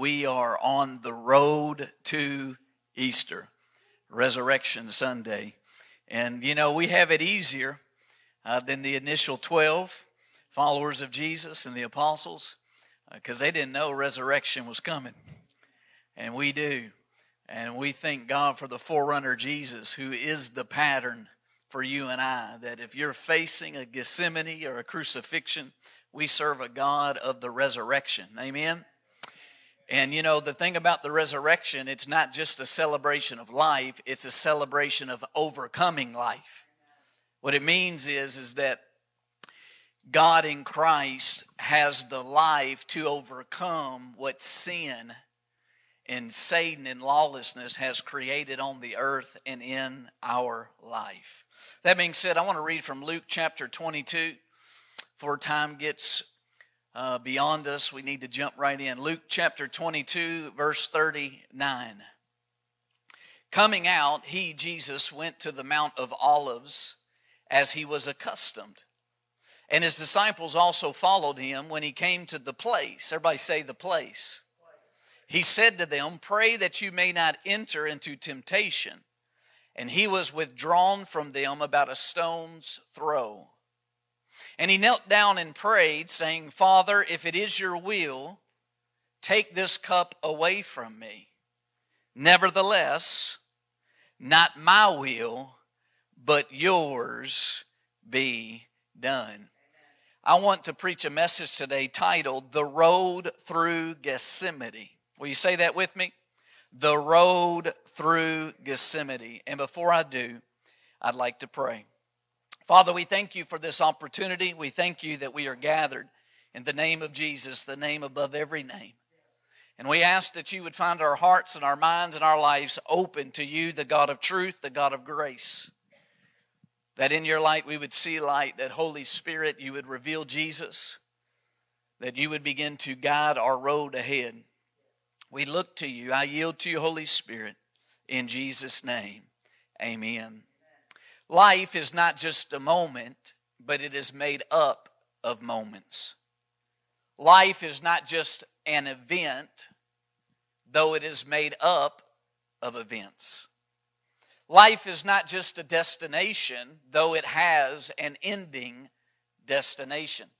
We are on the road to Easter, Resurrection Sunday. And, you know, we have it easier uh, than the initial 12 followers of Jesus and the apostles because uh, they didn't know resurrection was coming. And we do. And we thank God for the forerunner Jesus, who is the pattern for you and I. That if you're facing a Gethsemane or a crucifixion, we serve a God of the resurrection. Amen. And you know, the thing about the resurrection, it's not just a celebration of life, it's a celebration of overcoming life. What it means is is that God in Christ has the life to overcome what sin and Satan and lawlessness has created on the earth and in our life. That being said, I want to read from Luke chapter 22 before time gets uh, beyond us, we need to jump right in. Luke chapter 22, verse 39. Coming out, he, Jesus, went to the Mount of Olives as he was accustomed. And his disciples also followed him when he came to the place. Everybody say the place. He said to them, Pray that you may not enter into temptation. And he was withdrawn from them about a stone's throw. And he knelt down and prayed, saying, Father, if it is your will, take this cup away from me. Nevertheless, not my will, but yours be done. I want to preach a message today titled The Road Through Gethsemane. Will you say that with me? The Road Through Gethsemane. And before I do, I'd like to pray. Father, we thank you for this opportunity. We thank you that we are gathered in the name of Jesus, the name above every name. And we ask that you would find our hearts and our minds and our lives open to you, the God of truth, the God of grace. That in your light we would see light, that Holy Spirit, you would reveal Jesus, that you would begin to guide our road ahead. We look to you. I yield to you, Holy Spirit, in Jesus' name. Amen. Life is not just a moment, but it is made up of moments. Life is not just an event, though it is made up of events. Life is not just a destination, though it has an ending destination.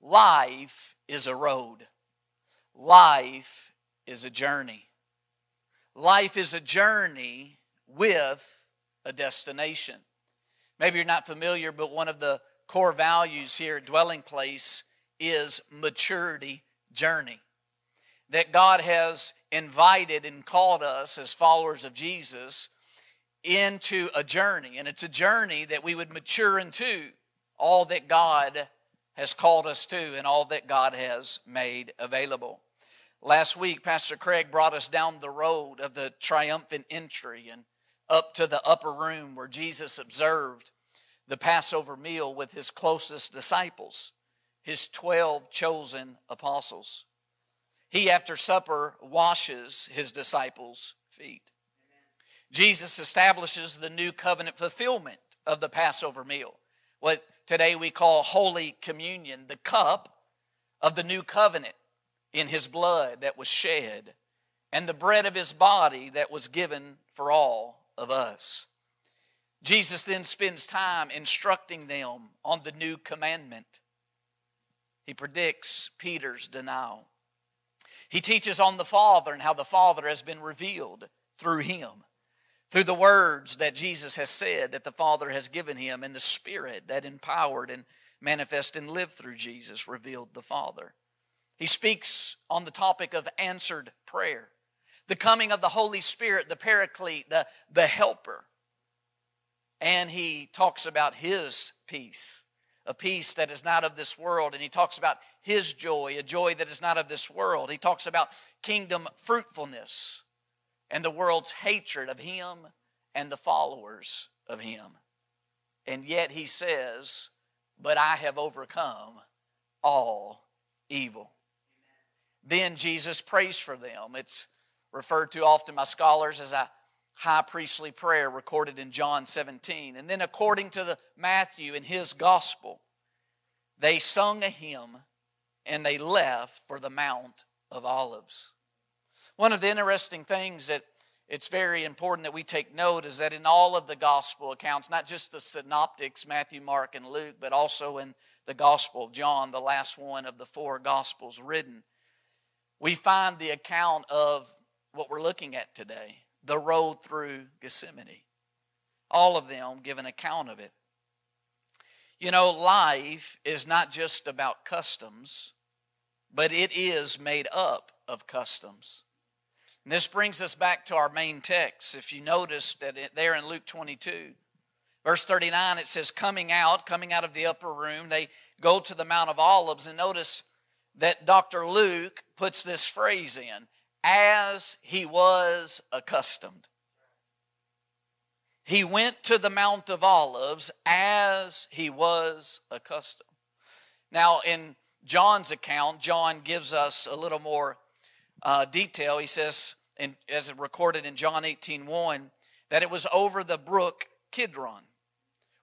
Life is a road. Life is a journey. Life is a journey with a destination. Maybe you're not familiar, but one of the core values here at Dwelling Place is maturity journey. That God has invited and called us as followers of Jesus into a journey. And it's a journey that we would mature into all that God has called us to and all that God has made available. Last week, Pastor Craig brought us down the road of the triumphant entry and up to the upper room where Jesus observed the Passover meal with his closest disciples, his 12 chosen apostles. He, after supper, washes his disciples' feet. Jesus establishes the new covenant fulfillment of the Passover meal, what today we call Holy Communion, the cup of the new covenant in his blood that was shed, and the bread of his body that was given for all of us. Jesus then spends time instructing them on the new commandment. He predicts Peter's denial. He teaches on the Father and how the Father has been revealed through him, through the words that Jesus has said that the Father has given him, and the Spirit that empowered and manifested and lived through Jesus revealed the Father. He speaks on the topic of answered prayer the coming of the Holy Spirit, the Paraclete, the, the Helper. And he talks about his peace, a peace that is not of this world. And he talks about his joy, a joy that is not of this world. He talks about kingdom fruitfulness and the world's hatred of him and the followers of him. And yet he says, But I have overcome all evil. Then Jesus prays for them. It's referred to often by scholars as a high priestly prayer recorded in John 17. And then, according to the Matthew in his gospel, they sung a hymn and they left for the Mount of Olives. One of the interesting things that it's very important that we take note is that in all of the gospel accounts, not just the synoptics, Matthew, Mark, and Luke, but also in the Gospel of John, the last one of the four gospels written, we find the account of what we're looking at today the road through Gethsemane. All of them give an account of it. You know, life is not just about customs, but it is made up of customs. And this brings us back to our main text. If you notice that it, there in Luke 22, verse 39, it says, Coming out, coming out of the upper room, they go to the Mount of Olives. And notice that Dr. Luke puts this phrase in as he was accustomed. He went to the Mount of Olives as he was accustomed. Now, in John's account, John gives us a little more uh, detail. He says, in, as recorded in John 18 1, that it was over the brook Kidron,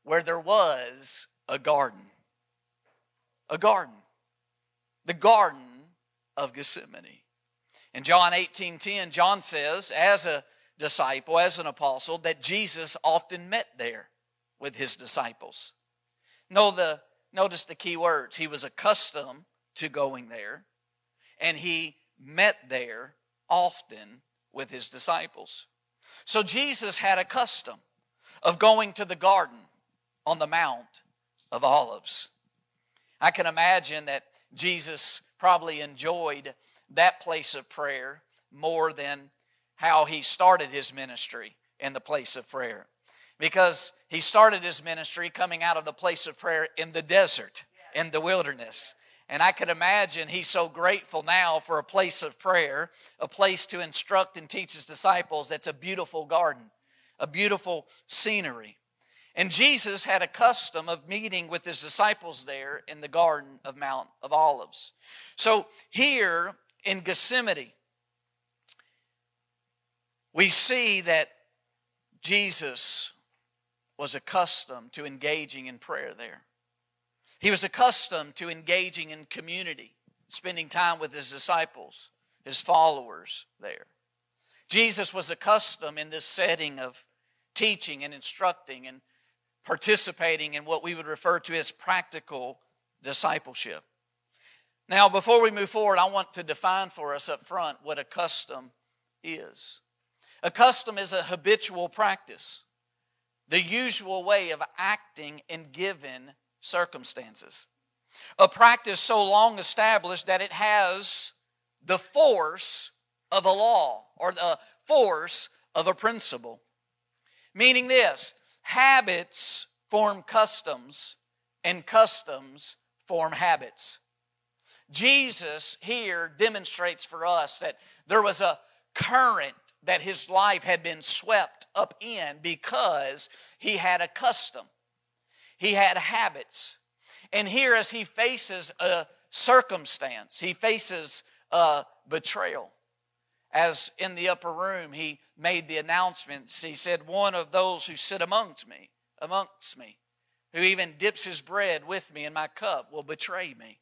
where there was a garden. A garden. The garden of Gethsemane. In John 18:10, John says, as a disciple, as an apostle, that Jesus often met there with his disciples. Know the, notice the key words. He was accustomed to going there, and he met there often with his disciples. So Jesus had a custom of going to the garden on the Mount of Olives. I can imagine that Jesus probably enjoyed that place of prayer more than how he started his ministry in the place of prayer. Because he started his ministry coming out of the place of prayer in the desert, in the wilderness. And I could imagine he's so grateful now for a place of prayer, a place to instruct and teach his disciples that's a beautiful garden, a beautiful scenery. And Jesus had a custom of meeting with his disciples there in the Garden of Mount of Olives. So here in Gethsemane, we see that Jesus was accustomed to engaging in prayer there. He was accustomed to engaging in community, spending time with his disciples, his followers there. Jesus was accustomed in this setting of teaching and instructing and participating in what we would refer to as practical discipleship. Now, before we move forward, I want to define for us up front what a custom is. A custom is a habitual practice, the usual way of acting in given circumstances. A practice so long established that it has the force of a law or the force of a principle. Meaning this habits form customs, and customs form habits. Jesus here demonstrates for us that there was a current that his life had been swept up in because he had a custom, he had habits. And here, as he faces a circumstance, he faces a betrayal. As in the upper room, he made the announcements. He said, One of those who sit amongst me, amongst me, who even dips his bread with me in my cup, will betray me.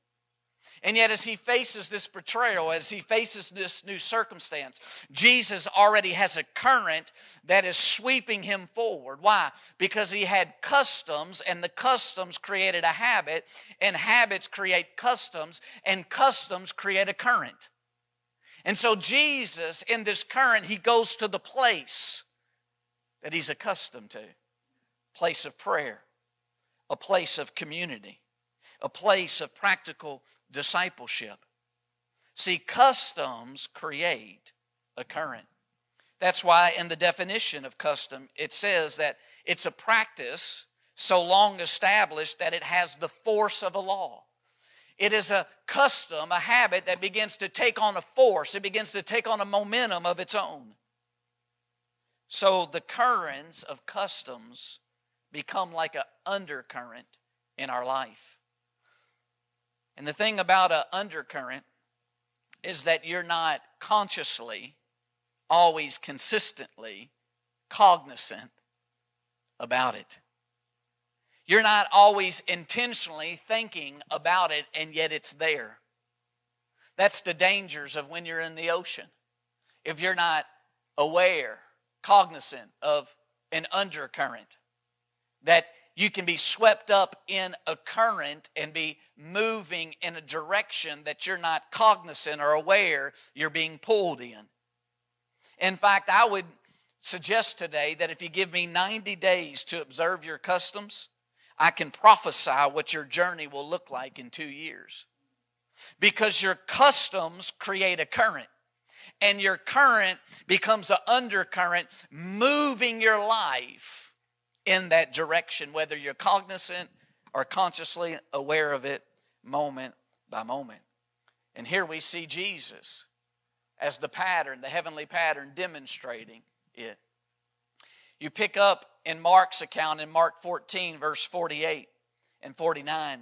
And yet, as he faces this betrayal, as he faces this new circumstance, Jesus already has a current that is sweeping him forward. Why? Because he had customs, and the customs created a habit, and habits create customs, and customs create a current. And so, Jesus, in this current, he goes to the place that he's accustomed to place of prayer, a place of community, a place of practical discipleship. See, customs create a current. That's why in the definition of custom, it says that it's a practice so long established that it has the force of a law. It is a custom, a habit that begins to take on a force, it begins to take on a momentum of its own. So the currents of customs become like an undercurrent in our life. And the thing about an undercurrent is that you're not consciously, always consistently cognizant about it. You're not always intentionally thinking about it, and yet it's there. That's the dangers of when you're in the ocean. If you're not aware, cognizant of an undercurrent, that you can be swept up in a current and be moving in a direction that you're not cognizant or aware you're being pulled in. In fact, I would suggest today that if you give me 90 days to observe your customs, I can prophesy what your journey will look like in two years. Because your customs create a current, and your current becomes an undercurrent, moving your life in that direction, whether you're cognizant or consciously aware of it moment by moment. And here we see Jesus as the pattern, the heavenly pattern, demonstrating it. You pick up in Mark's account in Mark 14, verse 48 and 49,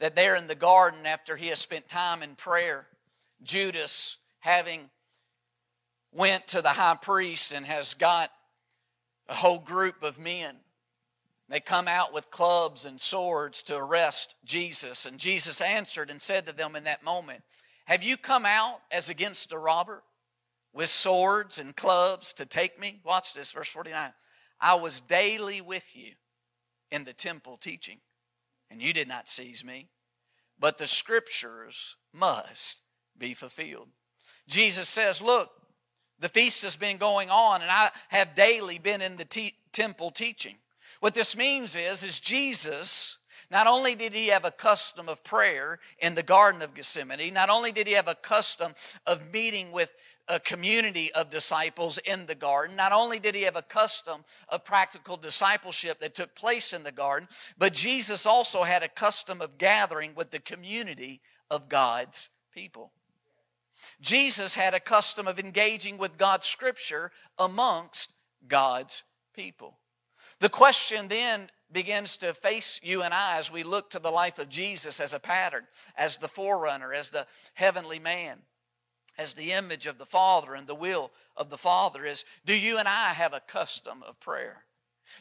that there in the garden, after he has spent time in prayer, Judas, having went to the high priest and has got a whole group of men. They come out with clubs and swords to arrest Jesus. And Jesus answered and said to them in that moment, Have you come out as against a robber with swords and clubs to take me? Watch this, verse 49. I was daily with you in the temple teaching, and you did not seize me. But the scriptures must be fulfilled. Jesus says, Look, the feast has been going on, and I have daily been in the te- temple teaching. What this means is, is Jesus, not only did he have a custom of prayer in the Garden of Gethsemane, not only did he have a custom of meeting with a community of disciples in the garden. Not only did he have a custom of practical discipleship that took place in the garden, but Jesus also had a custom of gathering with the community of God's people. Jesus had a custom of engaging with God's scripture amongst God's people. The question then begins to face you and I as we look to the life of Jesus as a pattern, as the forerunner, as the heavenly man as the image of the Father and the will of the Father is do you and I have a custom of prayer?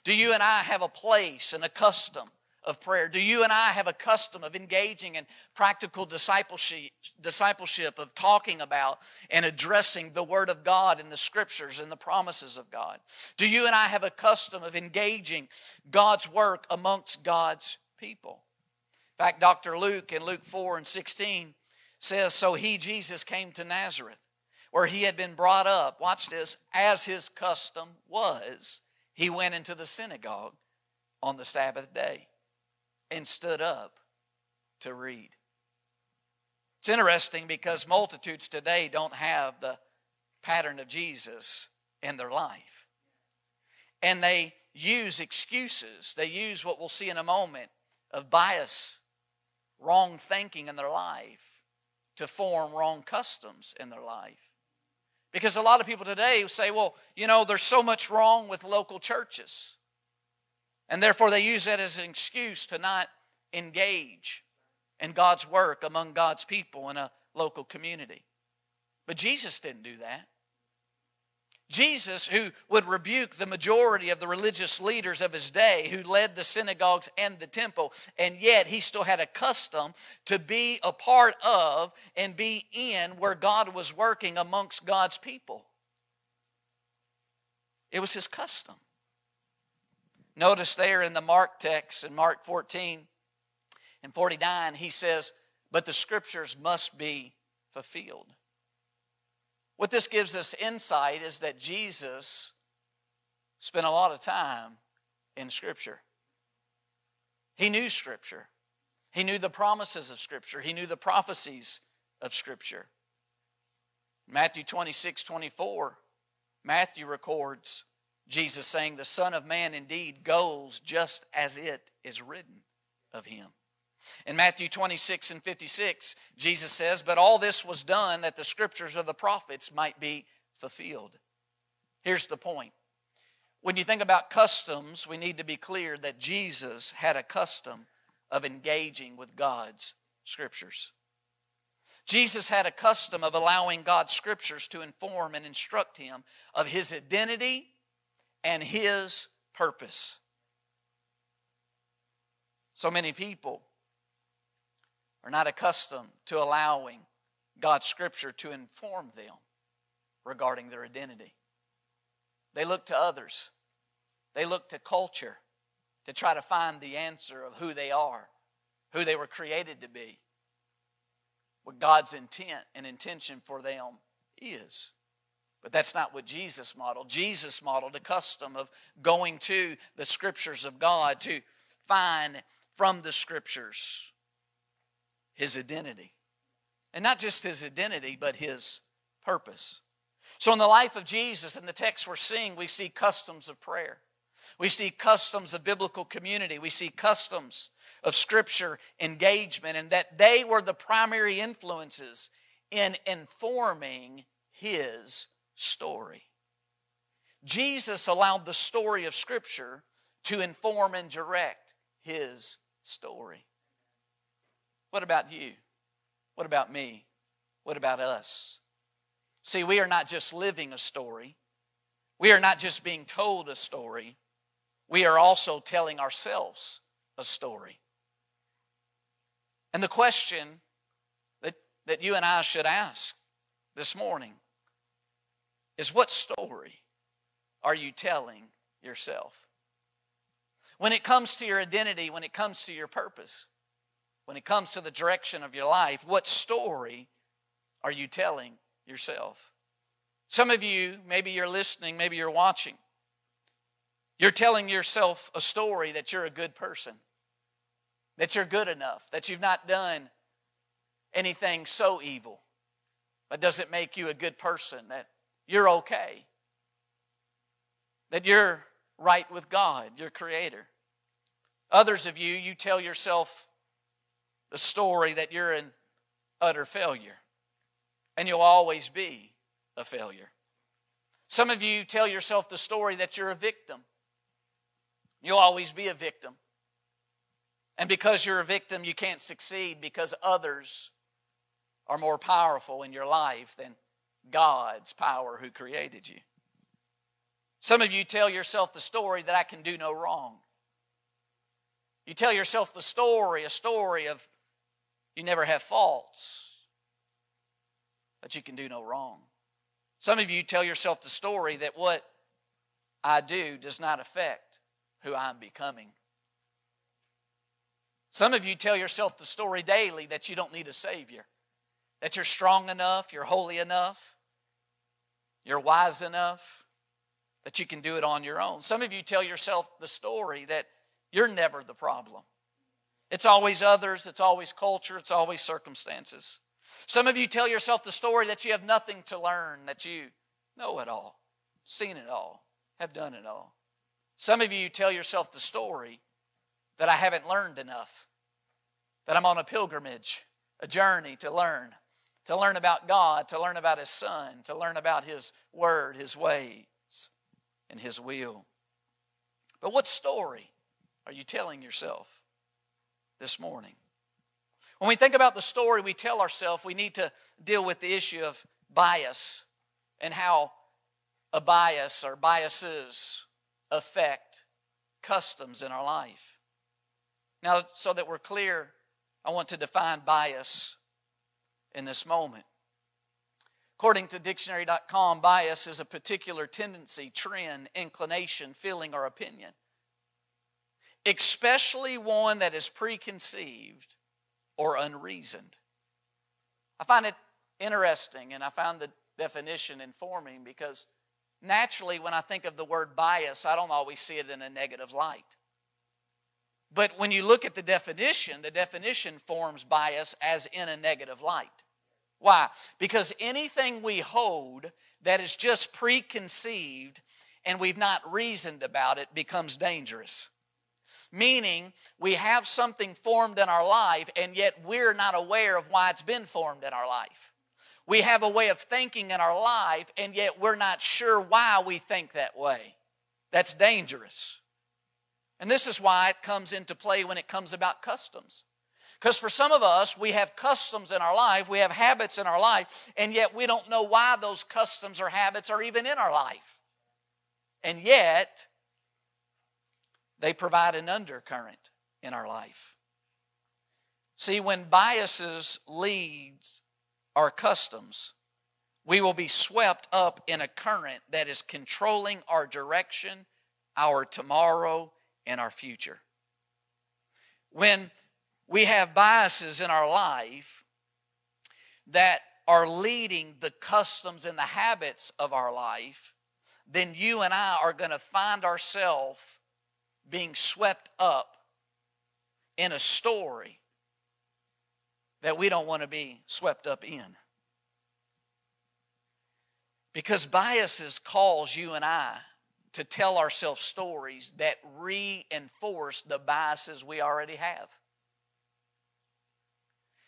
Do you and I have a place and a custom of prayer? Do you and I have a custom of engaging in practical discipleship, discipleship of talking about and addressing the Word of God and the Scriptures and the promises of God? Do you and I have a custom of engaging God's work amongst God's people? In fact, Dr. Luke in Luke 4 and 16 says, So he, Jesus, came to Nazareth, where he had been brought up. Watch this, as his custom was, he went into the synagogue on the Sabbath day and stood up to read. It's interesting because multitudes today don't have the pattern of Jesus in their life. And they use excuses. They use what we'll see in a moment of bias, wrong thinking in their life to form wrong customs in their life. Because a lot of people today say, well, you know, there's so much wrong with local churches. And therefore, they use that as an excuse to not engage in God's work among God's people in a local community. But Jesus didn't do that. Jesus, who would rebuke the majority of the religious leaders of his day, who led the synagogues and the temple, and yet he still had a custom to be a part of and be in where God was working amongst God's people. It was his custom. Notice there in the Mark text, in Mark 14 and 49, he says, But the scriptures must be fulfilled. What this gives us insight is that Jesus spent a lot of time in Scripture. He knew Scripture, he knew the promises of Scripture, he knew the prophecies of Scripture. Matthew 26 24, Matthew records Jesus saying, The Son of Man indeed goes just as it is written of him. In Matthew 26 and 56, Jesus says, But all this was done that the scriptures of the prophets might be fulfilled. Here's the point. When you think about customs, we need to be clear that Jesus had a custom of engaging with God's scriptures. Jesus had a custom of allowing God's scriptures to inform and instruct him of his identity and his purpose. So many people are not accustomed to allowing God's scripture to inform them regarding their identity. They look to others, they look to culture to try to find the answer of who they are, who they were created to be, what God's intent and intention for them is. But that's not what Jesus modeled. Jesus modeled a custom of going to the scriptures of God to find from the scriptures his identity. And not just his identity, but his purpose. So, in the life of Jesus, in the text we're seeing, we see customs of prayer. We see customs of biblical community. We see customs of scripture engagement, and that they were the primary influences in informing his story. Jesus allowed the story of Scripture to inform and direct his story. What about you? What about me? What about us? See, we are not just living a story, we are not just being told a story, we are also telling ourselves a story. And the question that, that you and I should ask this morning is what story are you telling yourself? When it comes to your identity, when it comes to your purpose, when it comes to the direction of your life, what story are you telling yourself? Some of you, maybe you're listening, maybe you're watching. You're telling yourself a story that you're a good person, that you're good enough, that you've not done anything so evil. But does it make you a good person? That you're okay. That you're right with God, your Creator. Others of you, you tell yourself the story that you're an utter failure and you'll always be a failure. Some of you tell yourself the story that you're a victim. You'll always be a victim. And because you're a victim, you can't succeed because others are more powerful in your life than God's power who created you. Some of you tell yourself the story that I can do no wrong. You tell yourself the story, a story of you never have faults, but you can do no wrong. Some of you tell yourself the story that what I do does not affect who I'm becoming. Some of you tell yourself the story daily that you don't need a Savior, that you're strong enough, you're holy enough, you're wise enough that you can do it on your own. Some of you tell yourself the story that you're never the problem. It's always others, it's always culture, it's always circumstances. Some of you tell yourself the story that you have nothing to learn, that you know it all, seen it all, have done it all. Some of you tell yourself the story that I haven't learned enough, that I'm on a pilgrimage, a journey to learn to learn about God, to learn about His Son, to learn about His Word, His ways, and His will. But what story are you telling yourself this morning? When we think about the story we tell ourselves, we need to deal with the issue of bias and how a bias or biases affect customs in our life. Now, so that we're clear, I want to define bias in this moment. According to dictionary.com, bias is a particular tendency, trend, inclination, feeling, or opinion, especially one that is preconceived or unreasoned. I find it interesting and I found the definition informing because naturally, when I think of the word bias, I don't always see it in a negative light. But when you look at the definition, the definition forms bias as in a negative light. Why? Because anything we hold that is just preconceived and we've not reasoned about it becomes dangerous. Meaning, we have something formed in our life, and yet we're not aware of why it's been formed in our life. We have a way of thinking in our life, and yet we're not sure why we think that way. That's dangerous. And this is why it comes into play when it comes about customs. Because for some of us, we have customs in our life, we have habits in our life, and yet we don't know why those customs or habits are even in our life. And yet, they provide an undercurrent in our life. See, when biases leads our customs, we will be swept up in a current that is controlling our direction, our tomorrow, and our future. When we have biases in our life that are leading the customs and the habits of our life, then you and I are going to find ourselves being swept up in a story that we don't want to be swept up in. Because biases cause you and I to tell ourselves stories that reinforce the biases we already have.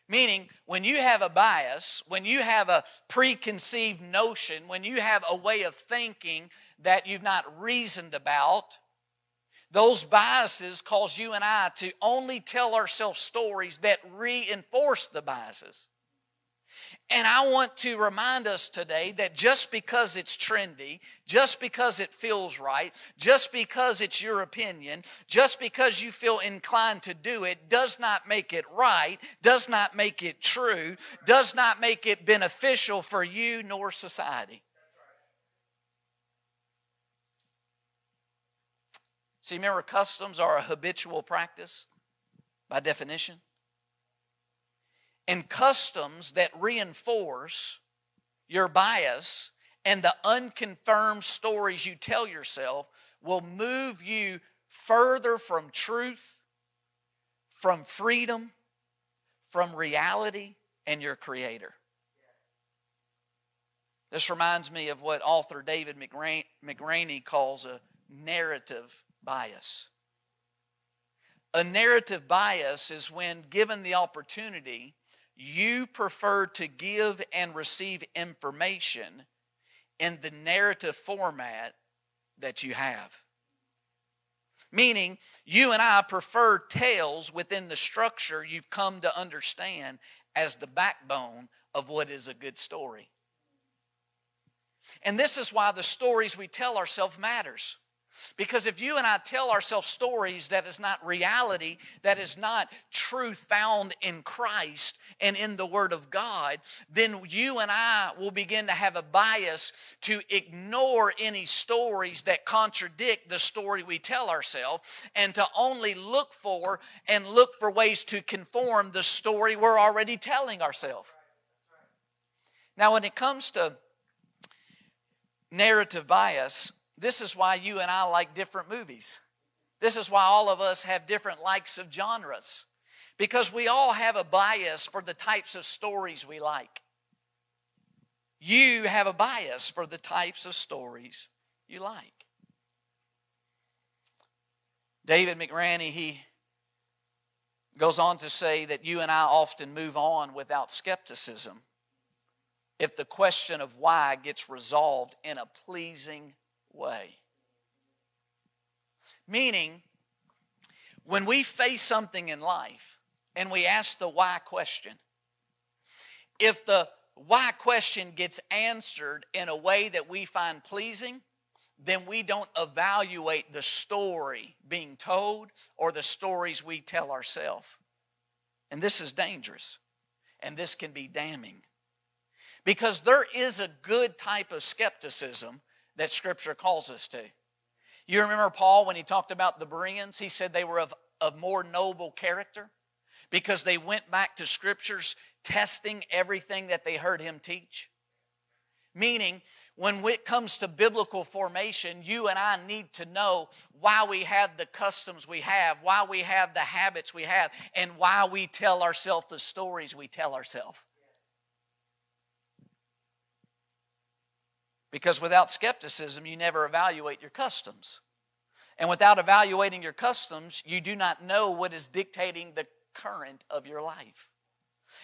Meaning, when you have a bias, when you have a preconceived notion, when you have a way of thinking that you've not reasoned about, those biases cause you and I to only tell ourselves stories that reinforce the biases. And I want to remind us today that just because it's trendy, just because it feels right, just because it's your opinion, just because you feel inclined to do it, does not make it right, does not make it true, does not make it beneficial for you nor society. See, remember, customs are a habitual practice by definition. And customs that reinforce your bias and the unconfirmed stories you tell yourself will move you further from truth, from freedom, from reality, and your Creator. This reminds me of what author David McRaney calls a narrative bias. A narrative bias is when given the opportunity, you prefer to give and receive information in the narrative format that you have. Meaning, you and I prefer tales within the structure you've come to understand as the backbone of what is a good story. And this is why the stories we tell ourselves matters. Because if you and I tell ourselves stories that is not reality, that is not truth found in Christ and in the Word of God, then you and I will begin to have a bias to ignore any stories that contradict the story we tell ourselves and to only look for and look for ways to conform the story we're already telling ourselves. Now, when it comes to narrative bias, this is why you and I like different movies. This is why all of us have different likes of genres. Because we all have a bias for the types of stories we like. You have a bias for the types of stories you like. David McRaney, he goes on to say that you and I often move on without skepticism if the question of why gets resolved in a pleasing way. Meaning, when we face something in life and we ask the why question, if the why question gets answered in a way that we find pleasing, then we don't evaluate the story being told or the stories we tell ourselves. And this is dangerous, and this can be damning. Because there is a good type of skepticism that Scripture calls us to. You remember Paul when he talked about the Bereans? He said they were of, of more noble character because they went back to Scriptures testing everything that they heard him teach. Meaning, when it comes to biblical formation, you and I need to know why we have the customs we have, why we have the habits we have, and why we tell ourselves the stories we tell ourselves. Because without skepticism, you never evaluate your customs. And without evaluating your customs, you do not know what is dictating the current of your life.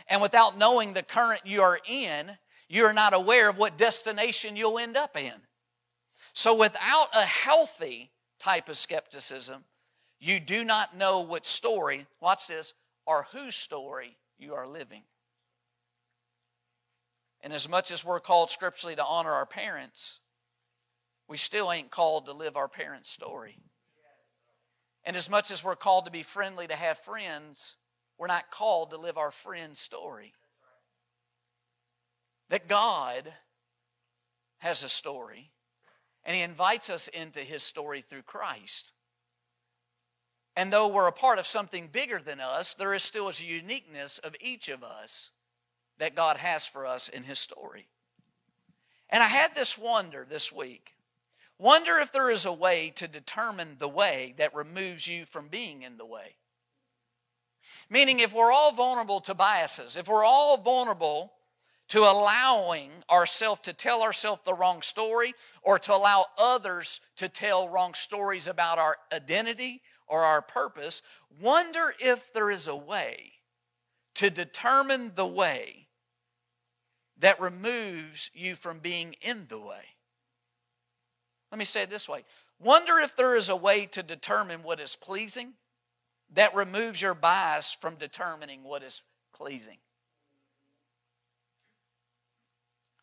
And without knowing the current you are in, you are not aware of what destination you'll end up in. So, without a healthy type of skepticism, you do not know what story, watch this, or whose story you are living. And as much as we're called scripturally to honor our parents, we still ain't called to live our parents' story. And as much as we're called to be friendly, to have friends, we're not called to live our friend's story. That God has a story, and He invites us into His story through Christ. And though we're a part of something bigger than us, there is still a uniqueness of each of us that God has for us in His story. And I had this wonder this week. Wonder if there is a way to determine the way that removes you from being in the way. Meaning, if we're all vulnerable to biases, if we're all vulnerable to allowing ourselves to tell ourselves the wrong story or to allow others to tell wrong stories about our identity or our purpose, wonder if there is a way to determine the way that removes you from being in the way. Let me say it this way Wonder if there is a way to determine what is pleasing that removes your bias from determining what is pleasing.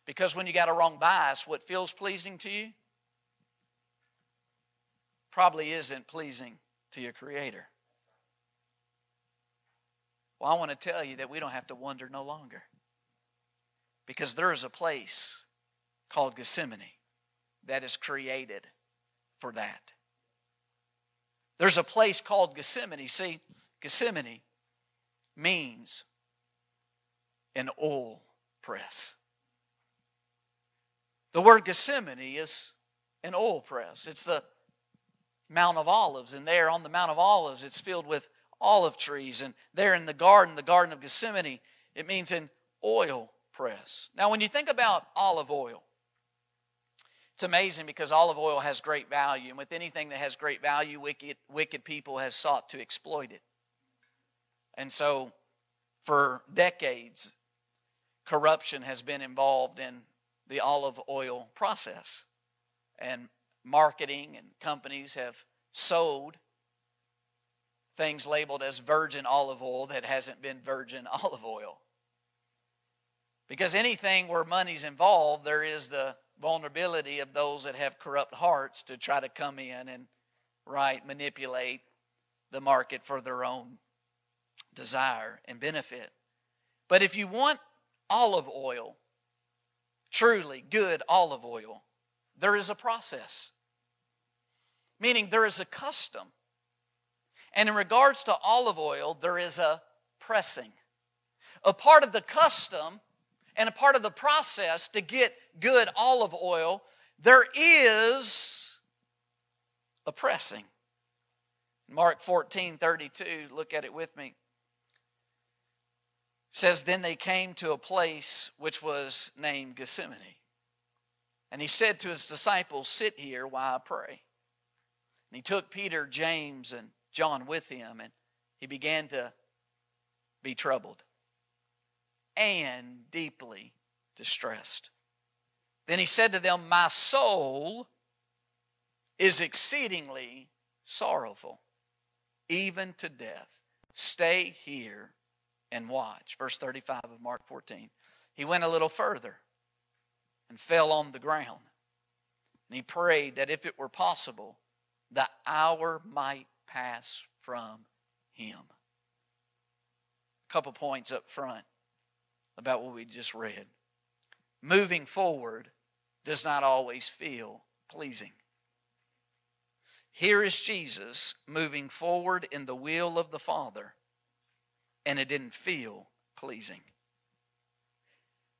Because when you got a wrong bias, what feels pleasing to you probably isn't pleasing to your Creator. Well, I want to tell you that we don't have to wonder no longer. Because there is a place called Gethsemane that is created for that. There's a place called Gethsemane. See, Gethsemane means an oil press. The word Gethsemane is an oil press. It's the Mount of Olives, and there on the Mount of Olives, it's filled with olive trees. And there in the garden, the Garden of Gethsemane, it means an oil press. Now, when you think about olive oil, it's amazing because olive oil has great value, and with anything that has great value, wicked, wicked people have sought to exploit it. And so, for decades, corruption has been involved in the olive oil process. And marketing and companies have sold things labeled as virgin olive oil that hasn't been virgin olive oil. Because anything where money's involved, there is the vulnerability of those that have corrupt hearts to try to come in and right manipulate the market for their own desire and benefit. But if you want olive oil, truly good olive oil, there is a process. Meaning there is a custom. And in regards to olive oil, there is a pressing. A part of the custom and a part of the process to get good olive oil, there is a pressing. Mark 14 32, look at it with me. Says, Then they came to a place which was named Gethsemane. And he said to his disciples, Sit here while I pray. And he took Peter, James, and John with him, and he began to be troubled and deeply distressed. Then he said to them, My soul is exceedingly sorrowful, even to death. Stay here and watch. Verse 35 of Mark 14. He went a little further and fell on the ground. And he prayed that if it were possible, the hour might pass from him. A couple points up front about what we just read. Moving forward does not always feel pleasing. Here is Jesus moving forward in the will of the Father, and it didn't feel pleasing.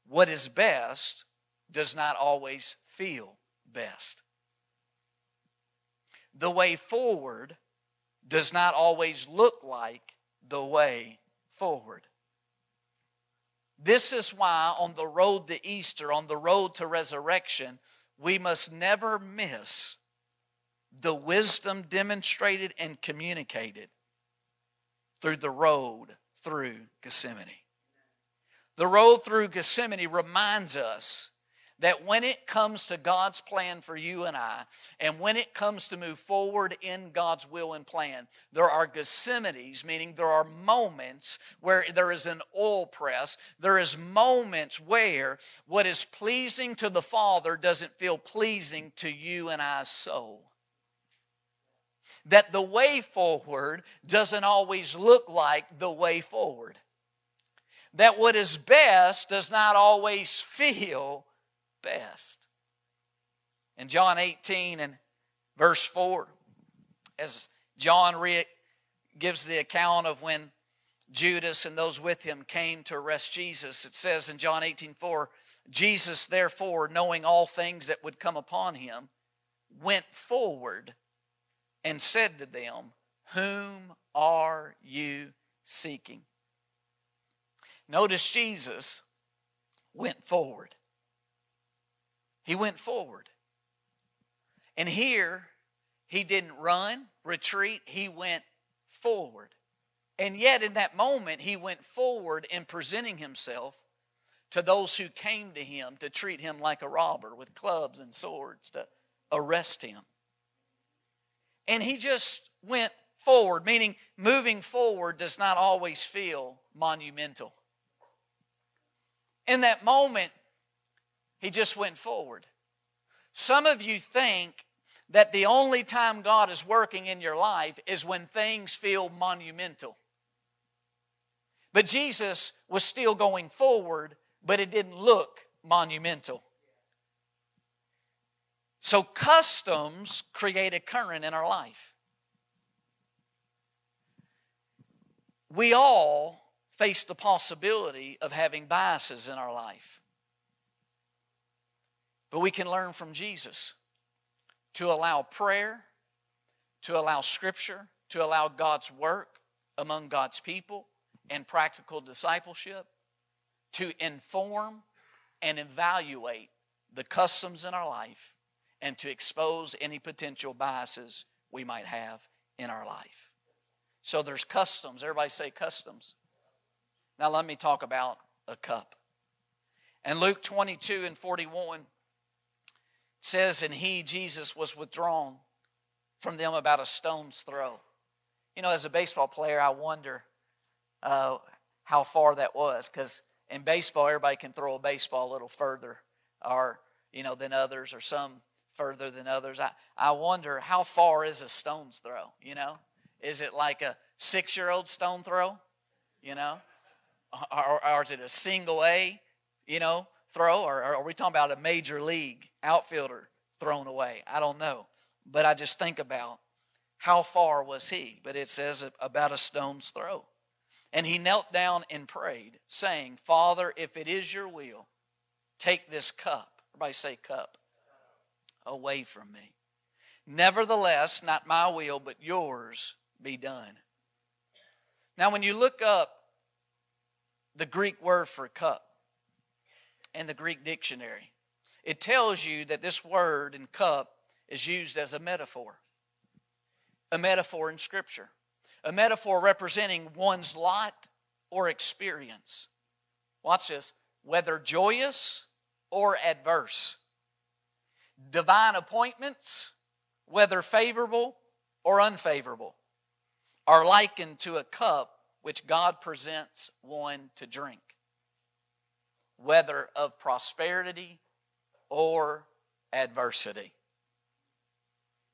What is best does not always feel best. The way forward does not always look like the way forward. This is why on the road to Easter, on the road to resurrection, we must never miss the wisdom demonstrated and communicated through the road through Gethsemane. The road through Gethsemane reminds us that when it comes to God's plan for you and I, and when it comes to move forward in God's will and plan, there are Gethsemanes, meaning there are moments where there is an oil press. There is moments where what is pleasing to the Father doesn't feel pleasing to you and I's soul that the way forward doesn't always look like the way forward. That what is best does not always feel best. In John 18 and verse 4, as John re- gives the account of when Judas and those with him came to arrest Jesus, it says in John 18 4, Jesus, therefore, knowing all things that would come upon him, went forward and said to them, Whom are you seeking? Notice Jesus went forward. He went forward. And here, he didn't run, retreat, he went forward. And yet, in that moment, he went forward in presenting himself to those who came to him to treat him like a robber with clubs and swords to arrest him. And he just went forward, meaning moving forward does not always feel monumental. In that moment, he just went forward. Some of you think that the only time God is working in your life is when things feel monumental. But Jesus was still going forward, but it didn't look monumental. So, customs create a current in our life. We all face the possibility of having biases in our life. But we can learn from Jesus to allow prayer, to allow scripture, to allow God's work among God's people and practical discipleship, to inform and evaluate the customs in our life and to expose any potential biases we might have in our life. So there's customs. Everybody say customs. Now let me talk about a cup. And Luke 22 and 41 says, And he, Jesus, was withdrawn from them about a stone's throw. You know, as a baseball player, I wonder uh, how far that was because in baseball, everybody can throw a baseball a little further or, you know, than others, or some further than others. I, I wonder how far is a stone's throw, you know? Is it like a six year old stone throw, you know? Or, or, is it a single A, you know, throw? Or, or are we talking about a major league outfielder thrown away? I don't know. But I just think about how far was he? But it says about a stone's throw. And he knelt down and prayed, saying, Father, if it is your will, take this cup. Everybody say cup away from me. Nevertheless, not my will, but yours be done. Now, when you look up the Greek word for cup in the Greek dictionary, it tells you that this word and cup is used as a metaphor, a metaphor in Scripture, a metaphor representing one's lot or experience. Watch this whether joyous or adverse divine appointments, whether favorable or unfavorable, are likened to a cup which God presents one to drink, whether of prosperity or adversity.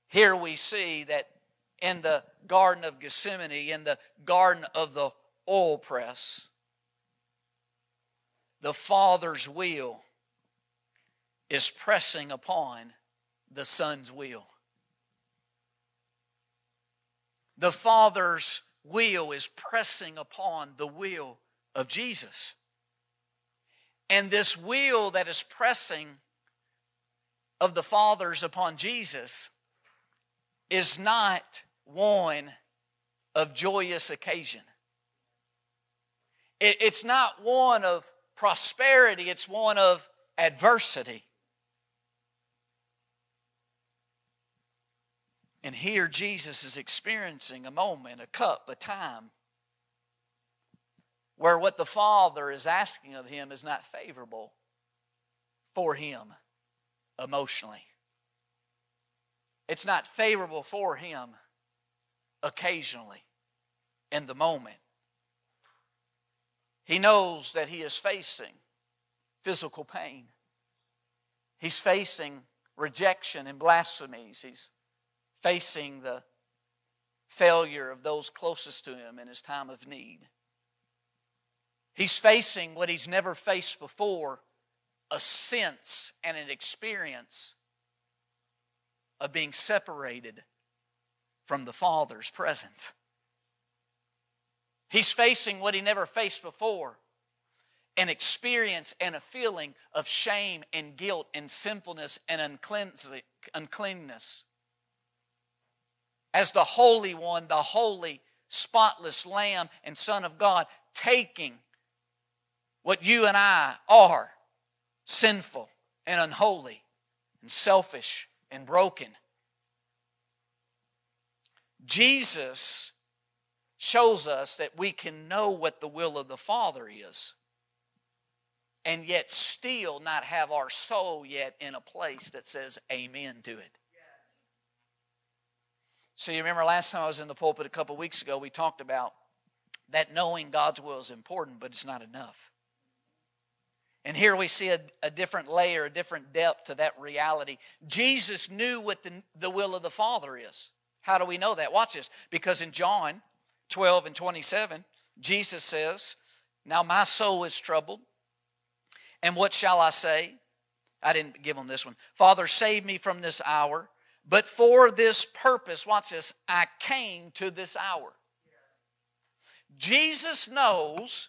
Here we see that in the Garden of Gethsemane, in the Garden of the oil press, the Father's will is pressing upon the Son's will. The Father's will is pressing upon the will of Jesus. And this will that is pressing of the Father's upon Jesus is not one of joyous occasion. it's not one of prosperity, it's one of adversity. And here Jesus is experiencing a moment, a cup, a time where what the Father is asking of him is not favorable for him emotionally. It's not favorable for him occasionally in the moment. He knows that he is facing physical pain. He's facing rejection and blasphemies. He's facing the failure of those closest to him in his time of need. He's facing what he's never faced before a sense and an experience of being separated from the Father's presence. He's facing what he never faced before an experience and a feeling of shame and guilt and sinfulness and uncleanness. As the Holy One, the holy, spotless Lamb and Son of God, taking what you and I are sinful and unholy and selfish and broken. Jesus shows us that we can know what the will of the Father is and yet still not have our soul yet in a place that says amen to it. So, you remember last time I was in the pulpit a couple weeks ago, we talked about that knowing God's will is important, but it's not enough. And here we see a, a, different layer, a different depth to that reality. Jesus knew what the, the will of the Father is. How do we know that? Watch this. Because in John 12 and 27, Jesus says, Now my soul is troubled. And what shall I say? I didn't give him this one. Father, save me from this hour. But for this purpose, watch this, I came to this hour. Jesus knows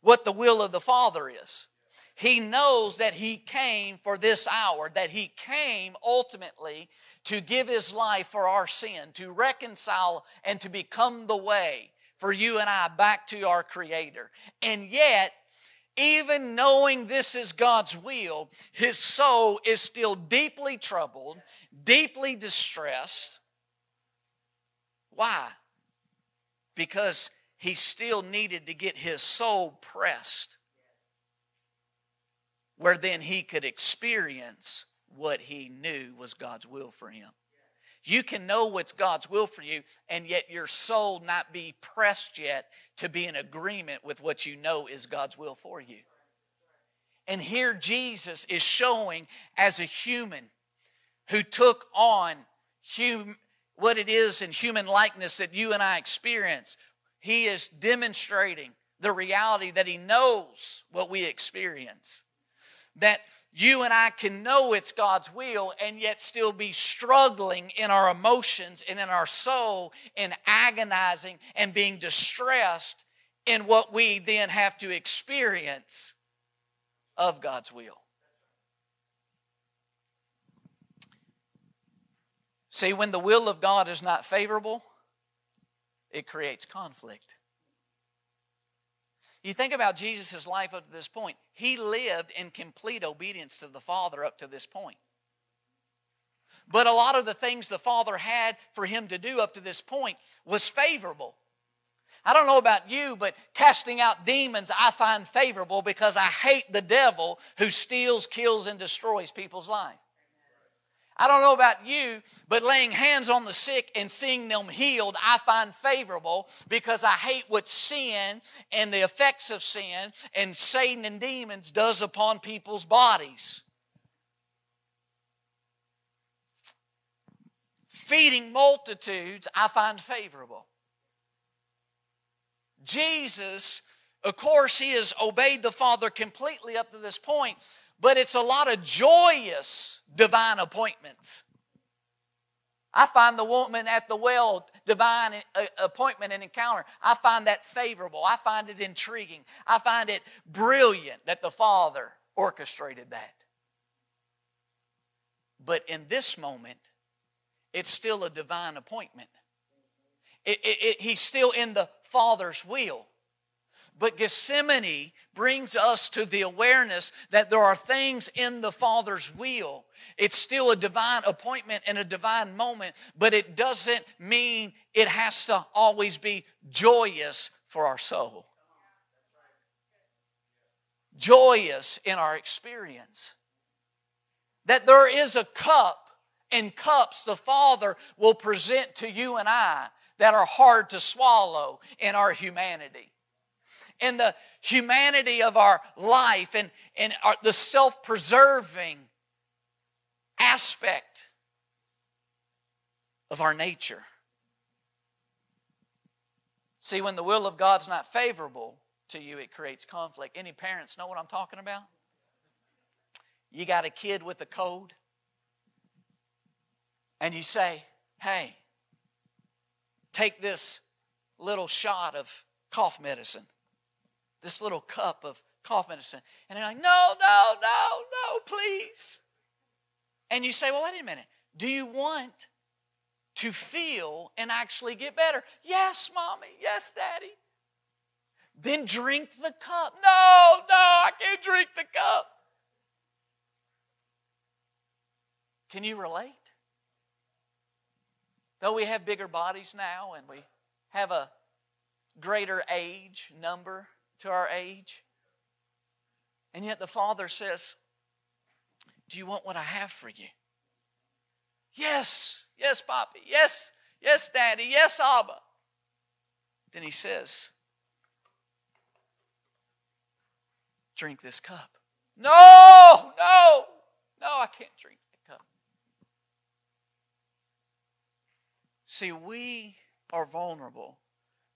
what the will of the Father is. He knows that He came for this hour, that He came ultimately to give His life for our sin, to reconcile and to become the way for you and I back to our Creator. And yet, even knowing this is God's will, his soul is still deeply troubled, deeply distressed. Why? Because he still needed to get his soul pressed, where then he could experience what he knew was God's will for him. You can know what's God's will for you, and yet your soul not be pressed yet to be in agreement with what you know is God's will for you. And here Jesus is showing as a human who took on hum, what it is in human likeness that you and I experience. He is demonstrating the reality that he knows what we experience. That you and I can know it's God's will and yet still be struggling in our emotions and in our soul and agonizing and being distressed in what we then have to experience of God's will. See, when the will of God is not favorable, it creates conflict. You think about Jesus' life up to this point. He lived in complete obedience to the Father up to this point. But a lot of the things the Father had for him to do up to this point was favorable. I don't know about you, but casting out demons I find favorable because I hate the devil who steals, kills, and destroys people's life. I don't know about you, but laying hands on the sick and seeing them healed, I find favorable because I hate what sin and the effects of sin and Satan and demons does upon people's bodies. Feeding multitudes, I find favorable. Jesus, of course, he has obeyed the Father completely up to this point, but it's a lot of joyous divine appointments. I find the woman at the well, divine uh, appointment and encounter, I find that favorable. I find it intriguing. I find it brilliant that the Father orchestrated that. But in this moment, it's still a divine appointment. It, it, it, he's still in the Father's will. But Gethsemane brings us to the awareness that there are things in the Father's will. It's still a divine appointment and a divine moment, but it doesn't mean it has to always be joyous for our soul. Joyous in our experience. That there is a cup and cups the Father will present to you and I that are hard to swallow in our humanity. In the humanity of our life and, and our, the self preserving aspect of our nature. See, when the will of God's not favorable to you, it creates conflict. Any parents know what I'm talking about? You got a kid with a code, and you say, hey, take this little shot of cough medicine, this little cup of cough medicine. And they're like, no, no, no, no, please. And you say, well, wait a minute. Do you want to feel and actually get better? Yes, mommy. Yes, daddy. Then drink the cup. No, no, I can't drink the cup. Can you relate? Though we have bigger bodies now and we have a greater age number to our age, and yet the Father says, Do you want what I have for you? Yes, yes, Poppy. Yes, yes, Daddy. Yes, Abba. Then he says, Drink this cup. No, no, no, I can't drink the cup. See, we are vulnerable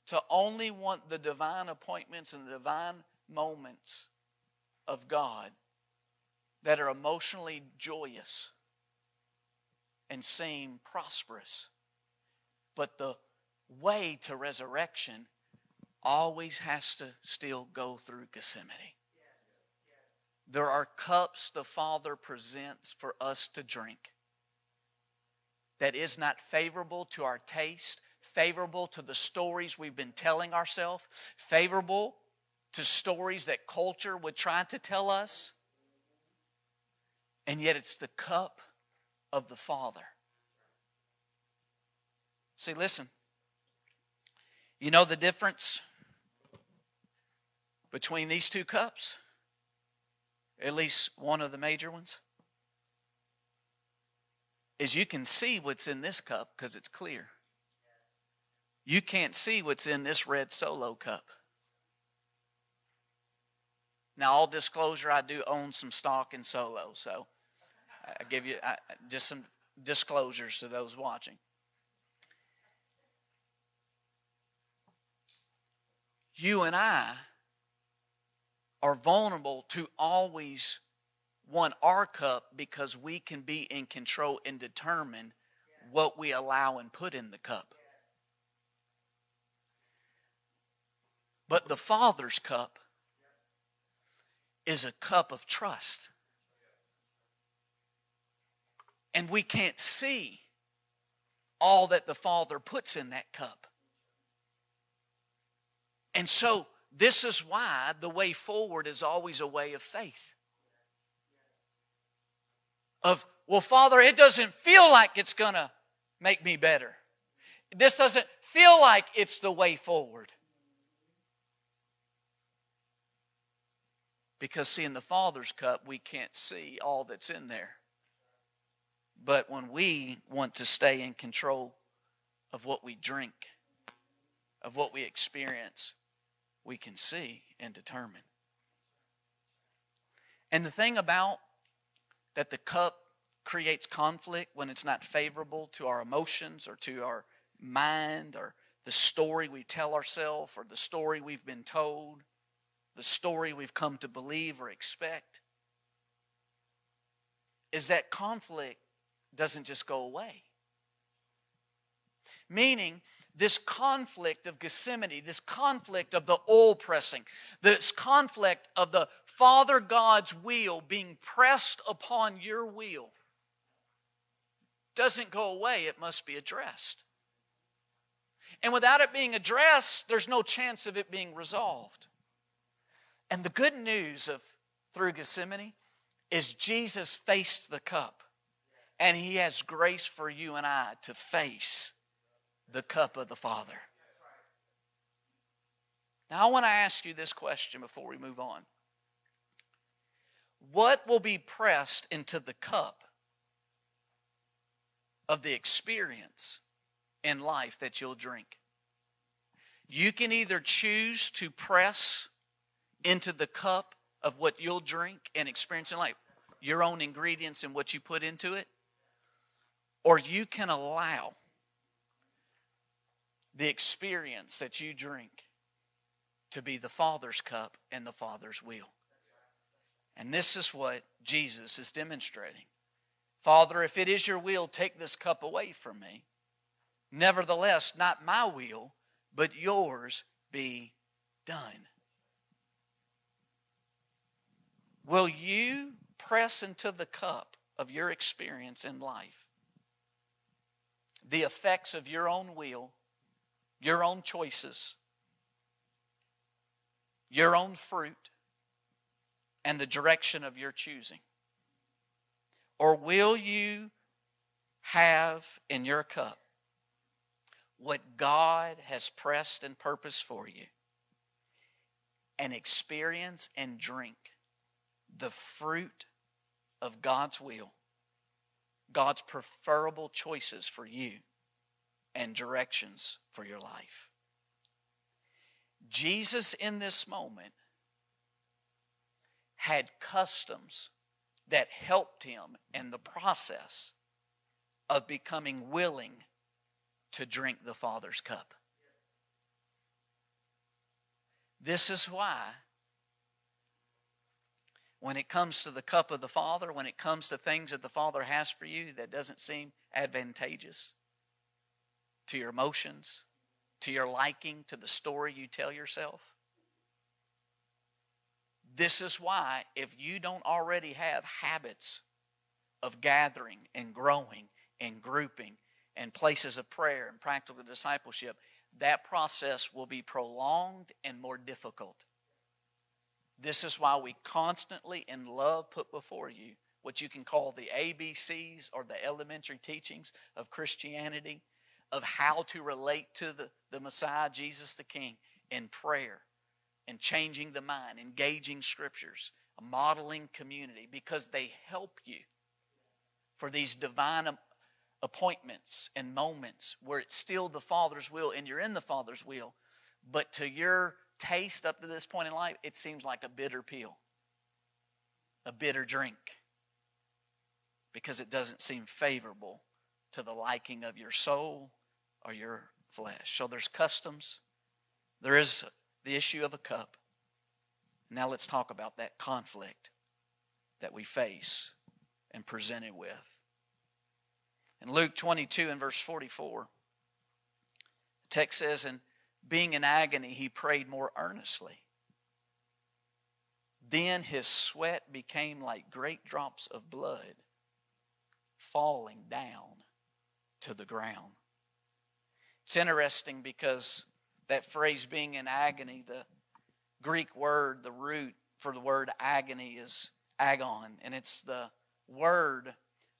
to only want the divine appointments and the divine moments of God that are emotionally joyous and seem prosperous. But the way to resurrection always has to still go through Gethsemane. There are cups the Father presents for us to drink that is not favorable to our taste, favorable to the stories we've been telling ourselves, favorable to stories that culture would try to tell us. And yet it's the cup of the Father. See, listen. You know the difference between these two cups? At least one of the major ones? Is you can see what's in this cup because it's clear. You can't see what's in this red solo cup. Now, all disclosure, I do own some stock in solo, so I give you I, just some disclosures to those watching. You and I are vulnerable to always want our cup because we can be in control and determine what we allow and put in the cup. But the Father's cup is a cup of trust. And we can't see all that the Father puts in that cup. And so, this is why the way forward is always a way of faith. Of, well, Father, it doesn't feel like it's going to make me better. This doesn't feel like it's the way forward. Because, see, in the Father's cup, we can't see all that's in there. But when we want to stay in control of what we drink, of what we experience, we can see and determine. And the thing about that the cup creates conflict when it's not favorable to our emotions or to our mind or the story we tell ourselves or the story we've been told the story we've come to believe or expect is that conflict doesn't just go away. Meaning, this conflict of Gethsemane, this conflict of the oil pressing, this conflict of the Father God's will being pressed upon your will doesn't go away, it must be addressed. And without it being addressed, there's no chance of it being resolved. And the good news of through Gethsemane is Jesus faced the cup. And he has grace for you and I to face the cup of the Father. Now, I want to ask you this question before we move on. What will be pressed into the cup of the experience in life that you'll drink? You can either choose to press into the cup of what you'll drink and experience in life, your own ingredients and what you put into it, or you can allow the experience that you drink to be the Father's cup and the Father's will. And this is what Jesus is demonstrating. Father, if it is your will, take this cup away from me. Nevertheless, not my will, but yours be done. Will you press into the cup of your experience in life the effects of your own will, your own choices, your own fruit, and the direction of your choosing? Or will you have in your cup what God has pressed and purposed for you and experience and drink the fruit of God's will, God's preferable choices for you and directions for your life. Jesus, in this moment, had customs that helped him in the process of becoming willing to drink the Father's cup. This is why, when it comes to the cup of the Father, when it comes to things that the Father has for you that doesn't seem advantageous to your emotions, to your liking, to the story you tell yourself, this is why, if you don't already have habits of gathering and growing and grouping and places of prayer and practical discipleship, that process will be prolonged and more difficult. This is why we constantly in love put before you what you can call the ABCs or the elementary teachings of Christianity, of how to relate to the, the Messiah, Jesus the King, in prayer in changing the mind, engaging scriptures, a modeling community, because they help you for these divine appointments and moments where it's still the Father's will and you're in the Father's will, but to your taste up to this point in life, it seems like a bitter pill, a bitter drink, because it doesn't seem favorable to the liking of your soul or your flesh. So there's customs, there is the issue of a cup. Now let's talk about that conflict that we face and presented with. In Luke 22 and verse 44, the text says, And being in agony, he prayed more earnestly. Then his sweat became like great drops of blood falling down to the ground. It's interesting because that phrase being in agony, the Greek word, the root for the word agony is agon, and it's the word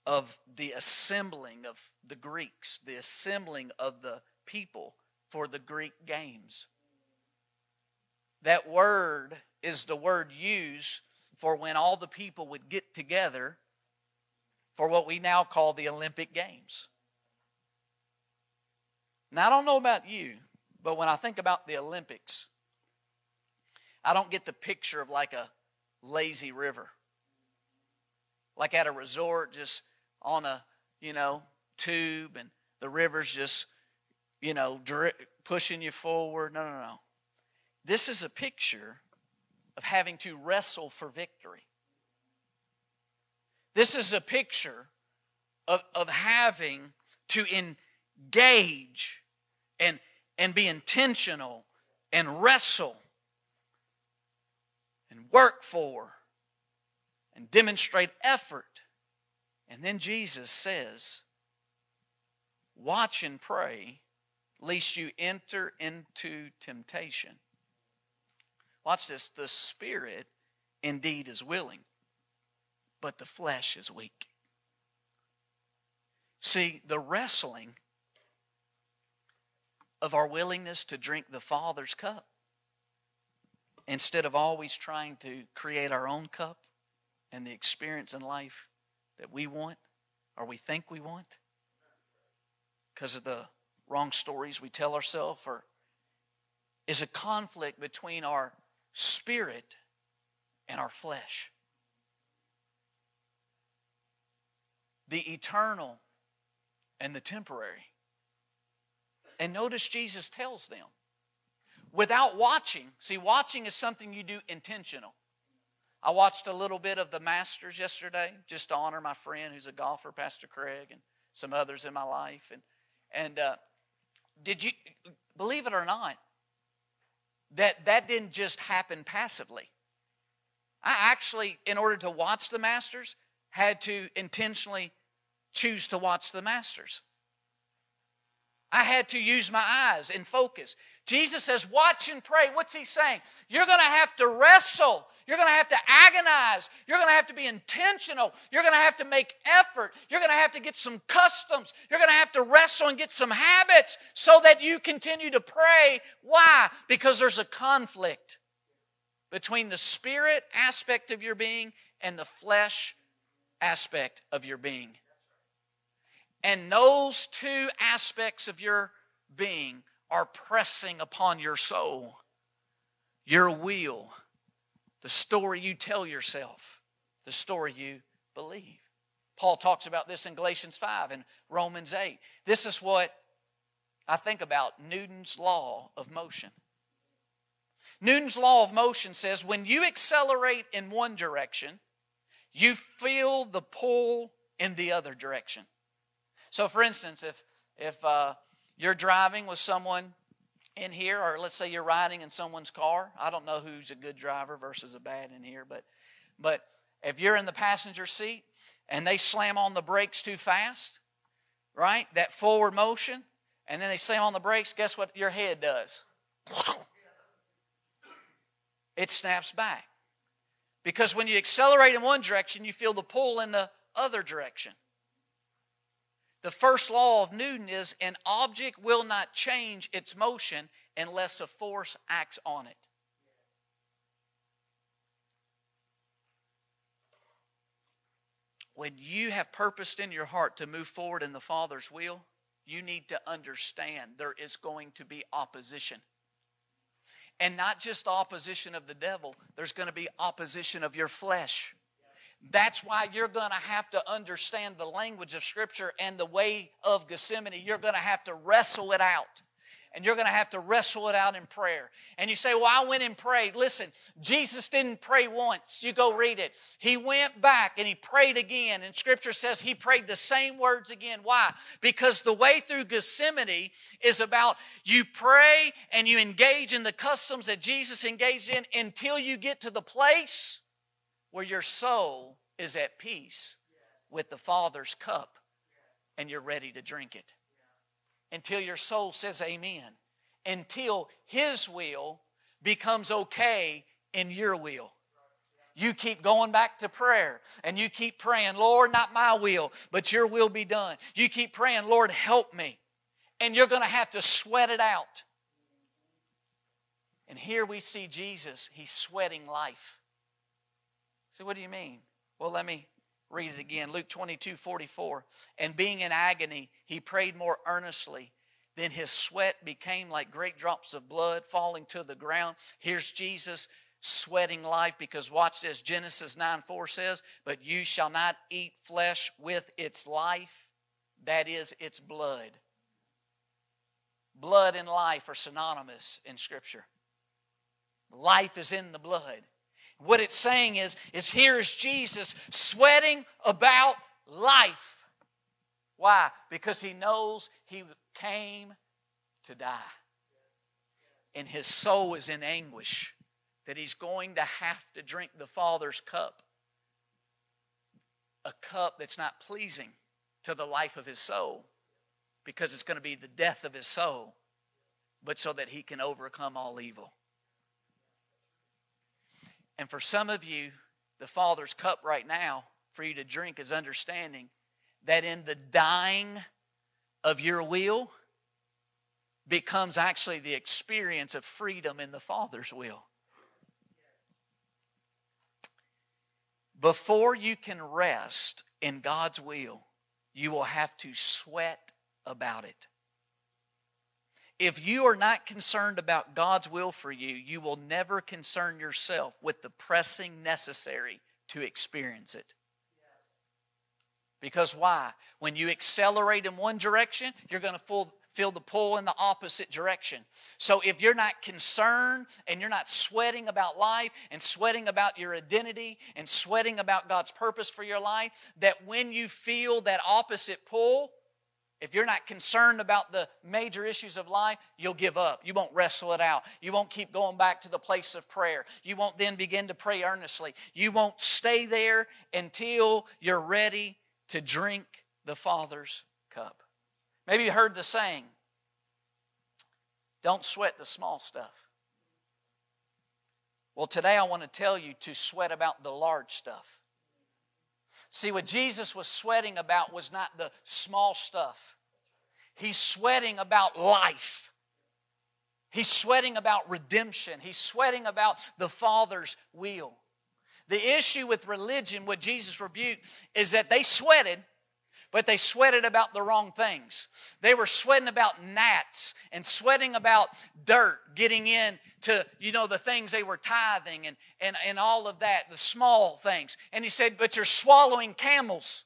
of the assembling of the Greeks, the assembling of the people for the Greek games. That word is the word used for when all the people would get together for what we now call the Olympic Games. Now, I don't know about you, but when I think about the Olympics, I don't get the picture of like a lazy river. Like at a resort, just on a, you know, tube and the river's just, you know, pushing you forward. No, no, no. This is a picture of having to wrestle for victory. This is a picture of, of having to engage and and be intentional and wrestle and work for and demonstrate effort. And then Jesus says, Watch and pray, lest you enter into temptation. Watch this. The spirit indeed is willing, but the flesh is weak. See, the wrestling of our willingness to drink the Father's cup instead of always trying to create our own cup and the experience in life that we want or we think we want because of the wrong stories we tell ourselves or is a conflict between our spirit and our flesh. The eternal and the temporary. And notice Jesus tells them without watching. See, watching is something you do intentional. I watched a little bit of the Masters yesterday just to honor my friend who's a golfer, Pastor Craig, and some others in my life. And, and uh, did you, believe it or not, that that didn't just happen passively. I actually, in order to watch the Masters, had to intentionally choose to watch the Masters. I had to use my eyes and focus. Jesus says, Watch and pray. What's he saying? You're going to have to wrestle. You're going to have to agonize. You're going to have to be intentional. You're going to have to make effort. You're going to have to get some customs. You're going to have to wrestle and get some habits so that you continue to pray. Why? Because there's a conflict between the spirit aspect of your being and the flesh aspect of your being. And those two aspects of your being are pressing upon your soul, your will, the story you tell yourself, the story you believe. Paul talks about this in Galatians 5 and Romans 8. This is what I think about Newton's law of motion. Newton's law of motion says when you accelerate in one direction, you feel the pull in the other direction. So, for instance, if if uh, you're driving with someone in here, or let's say you're riding in someone's car, I don't know who's a good driver versus a bad in here, but but if you're in the passenger seat and they slam on the brakes too fast, right? That forward motion, and then they slam on the brakes. Guess what your head does? It snaps back. Because when you accelerate in one direction, you feel the pull in the other direction. The first law of Newton is an object will not change its motion unless a force acts on it. When you have purposed in your heart to move forward in the Father's will, you need to understand there is going to be opposition. And not just opposition of the devil, there's going to be opposition of your flesh. That's why you're going to have to understand the language of Scripture and the way of Gethsemane. You're going to have to wrestle it out. And you're going to have to wrestle it out in prayer. And you say, Well, I went and prayed. Listen, Jesus didn't pray once. You go read it. He went back and he prayed again. And Scripture says he prayed the same words again. Why? Because the way through Gethsemane is about you pray and you engage in the customs that Jesus engaged in until you get to the place where your soul is at peace with the Father's cup and you're ready to drink it. Until your soul says amen. Until His will becomes okay in your will. You keep going back to prayer and you keep praying, Lord, not my will, but your will be done. You keep praying, Lord, help me. And you're going to have to sweat it out. And here we see Jesus, he's sweating life. So, what do you mean? Well, let me read it again. Luke 22 44. And being in agony, he prayed more earnestly. Then his sweat became like great drops of blood falling to the ground. Here's Jesus sweating life because watch this Genesis 9 4 says, But you shall not eat flesh with its life, that is, its blood. Blood and life are synonymous in Scripture. Life is in the blood. What it's saying is, is here is Jesus sweating about life. Why? Because he knows he came to die. And his soul is in anguish that he's going to have to drink the Father's cup. A cup that's not pleasing to the life of his soul because it's going to be the death of his soul, but so that he can overcome all evil. And for some of you, the Father's cup right now for you to drink is understanding that in the dying of your will becomes actually the experience of freedom in the Father's will. Before you can rest in God's will, you will have to sweat about it. If you are not concerned about God's will for you, you will never concern yourself with the pressing necessary to experience it. Because why? When you accelerate in one direction, you're going to feel the pull in the opposite direction. So if you're not concerned and you're not sweating about life and sweating about your identity and sweating about God's purpose for your life, that when you feel that opposite pull, if you're not concerned about the major issues of life, you'll give up. You won't wrestle it out. You won't keep going back to the place of prayer. You won't then begin to pray earnestly. You won't stay there until you're ready to drink the Father's cup. Maybe you heard the saying don't sweat the small stuff. Well, today I want to tell you to sweat about the large stuff. See, what Jesus was sweating about was not the small stuff, he's sweating about life. He's sweating about redemption. He's sweating about the Father's will. The issue with religion, what Jesus rebuked, is that they sweated, but they sweated about the wrong things. They were sweating about gnats and sweating about dirt getting in to, you know, the things they were tithing and, and, and all of that, the small things. And he said, but you're swallowing camels.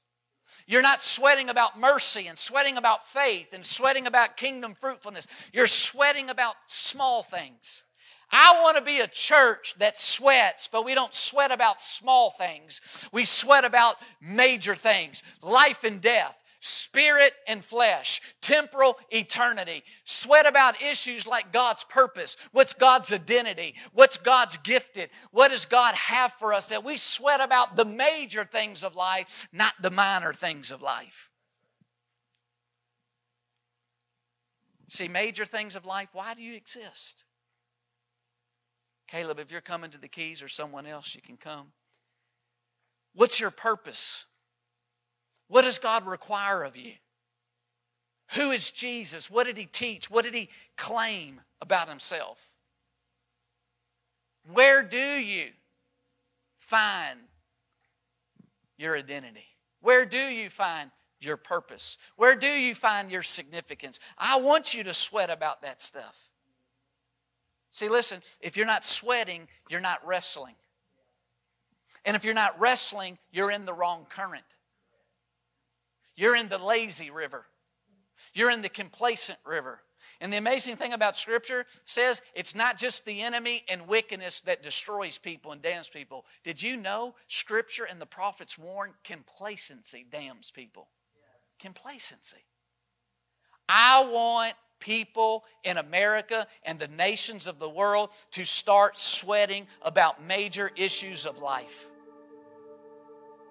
You're not sweating about mercy and sweating about faith and sweating about kingdom fruitfulness. You're sweating about small things. I want to be a church that sweats, but we don't sweat about small things. We sweat about major things life and death, spirit and flesh, temporal eternity. Sweat about issues like God's purpose. What's God's identity? What's God's gifted? What does God have for us? That we sweat about the major things of life, not the minor things of life. See, major things of life, why do you exist? Caleb, if you're coming to the keys or someone else, you can come. What's your purpose? What does God require of you? Who is Jesus? What did he teach? What did he claim about himself? Where do you find your identity? Where do you find your purpose? Where do you find your significance? I want you to sweat about that stuff. See, listen, if you're not sweating, you're not wrestling. And if you're not wrestling, you're in the wrong current. You're in the lazy river. You're in the complacent river. And the amazing thing about Scripture says it's not just the enemy and wickedness that destroys people and damns people. Did you know Scripture and the prophets warn complacency damns people? Complacency. I want people in America and the nations of the world to start sweating about major issues of life.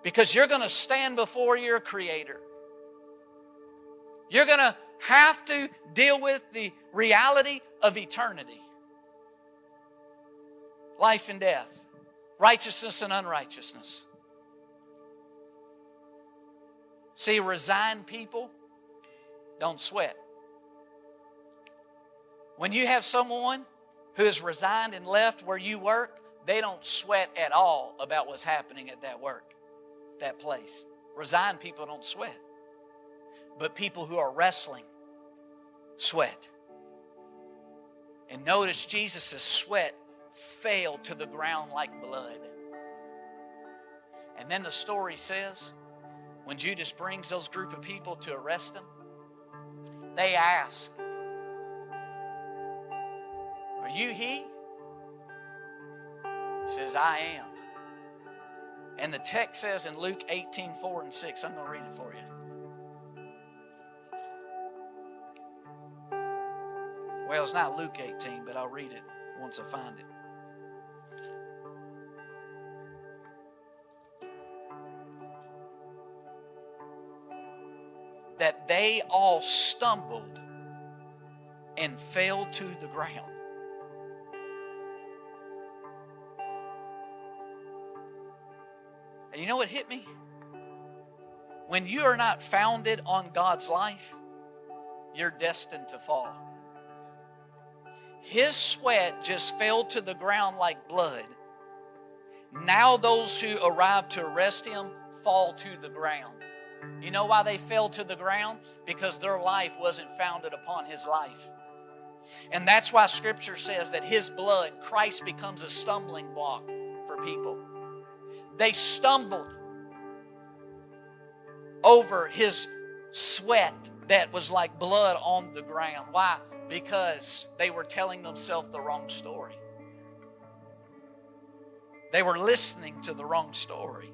Because you're going to stand before your Creator. You're going to have to deal with the reality of eternity life and death, righteousness and unrighteousness. See, resigned people don't sweat. When you have someone who has resigned and left where you work, they don't sweat at all about what's happening at that work, that place. Resigned people don't sweat. But people who are wrestling sweat. And notice Jesus' sweat fell to the ground like blood. And then the story says when Judas brings those group of people to arrest him, they ask, you he? He says, I am. And the text says in Luke 18, 4 and 6, I'm going to read it for you. Well, it's not Luke 18, but I'll read it once I find it. That they all stumbled and fell to the ground. You know what hit me? When you are not founded on God's life, you're destined to fall. His sweat just fell to the ground like blood. Now, those who arrived to arrest him fall to the ground. You know why they fell to the ground? Because their life wasn't founded upon his life. And that's why scripture says that his blood, Christ becomes a stumbling block for people. They stumbled over his sweat that was like blood on the ground. Why? Because they were telling themselves the wrong story. They were listening to the wrong story.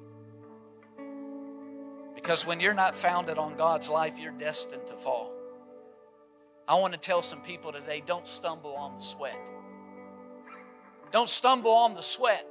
Because when you're not founded on God's life, you're destined to fall. I want to tell some people today don't stumble on the sweat. Don't stumble on the sweat.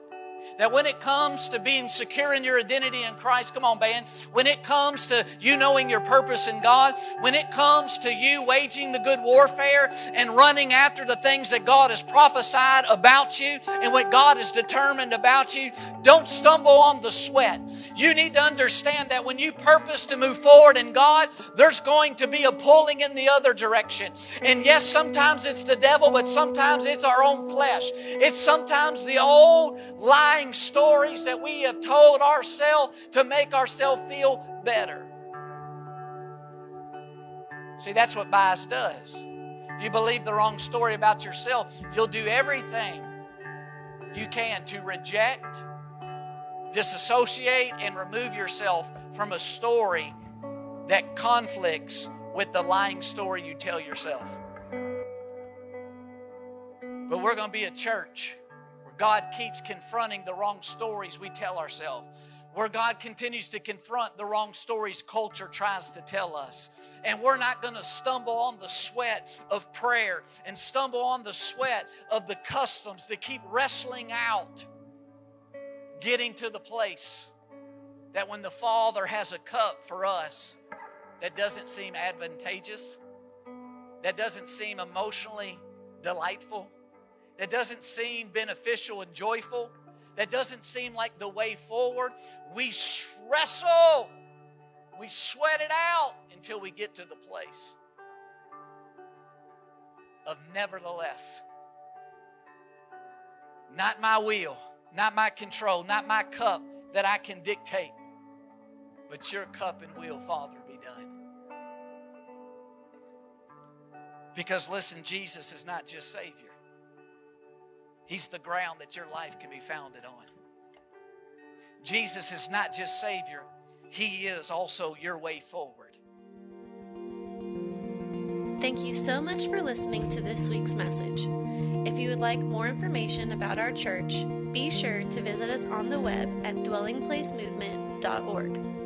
That when it comes to being secure in your identity in Christ, come on, band, when it comes to you knowing your purpose in God, when it comes to you waging the good warfare and running after the things that God has prophesied about you and what God has determined about you, don't stumble on the sweat. You need to understand that when you purpose to move forward in God, there's going to be a pulling in the other direction. And yes, sometimes it's the devil, but sometimes it's our own flesh. It's sometimes the old lying lying stories that we have told ourselves to make ourselves feel better. See, that's what bias does. If you believe the wrong story about yourself, you'll do everything you can to reject, disassociate, and remove yourself from a story that conflicts with the lying story you tell yourself. But we're going to be a church God keeps confronting the wrong stories we tell ourselves, where God continues to confront the wrong stories culture tries to tell us. And we're not going to stumble on the sweat of prayer and stumble on the sweat of the customs to keep wrestling out, getting to the place that when the Father has a cup for us that doesn't seem advantageous, that doesn't seem emotionally delightful, that doesn't seem beneficial and joyful, that doesn't seem like the way forward, we wrestle, we sweat it out until we get to the place of nevertheless. Not my will, not my control, not my cup that I can dictate, but your cup and will, Father, be done. Because listen, Jesus is not just Savior. He's the ground that your life can be founded on. Jesus is not just Savior, He is also your way forward. Thank you so much for listening to this week's message. If you would like more information about our church, be sure to visit us on the web at dwellingplacemovement.org.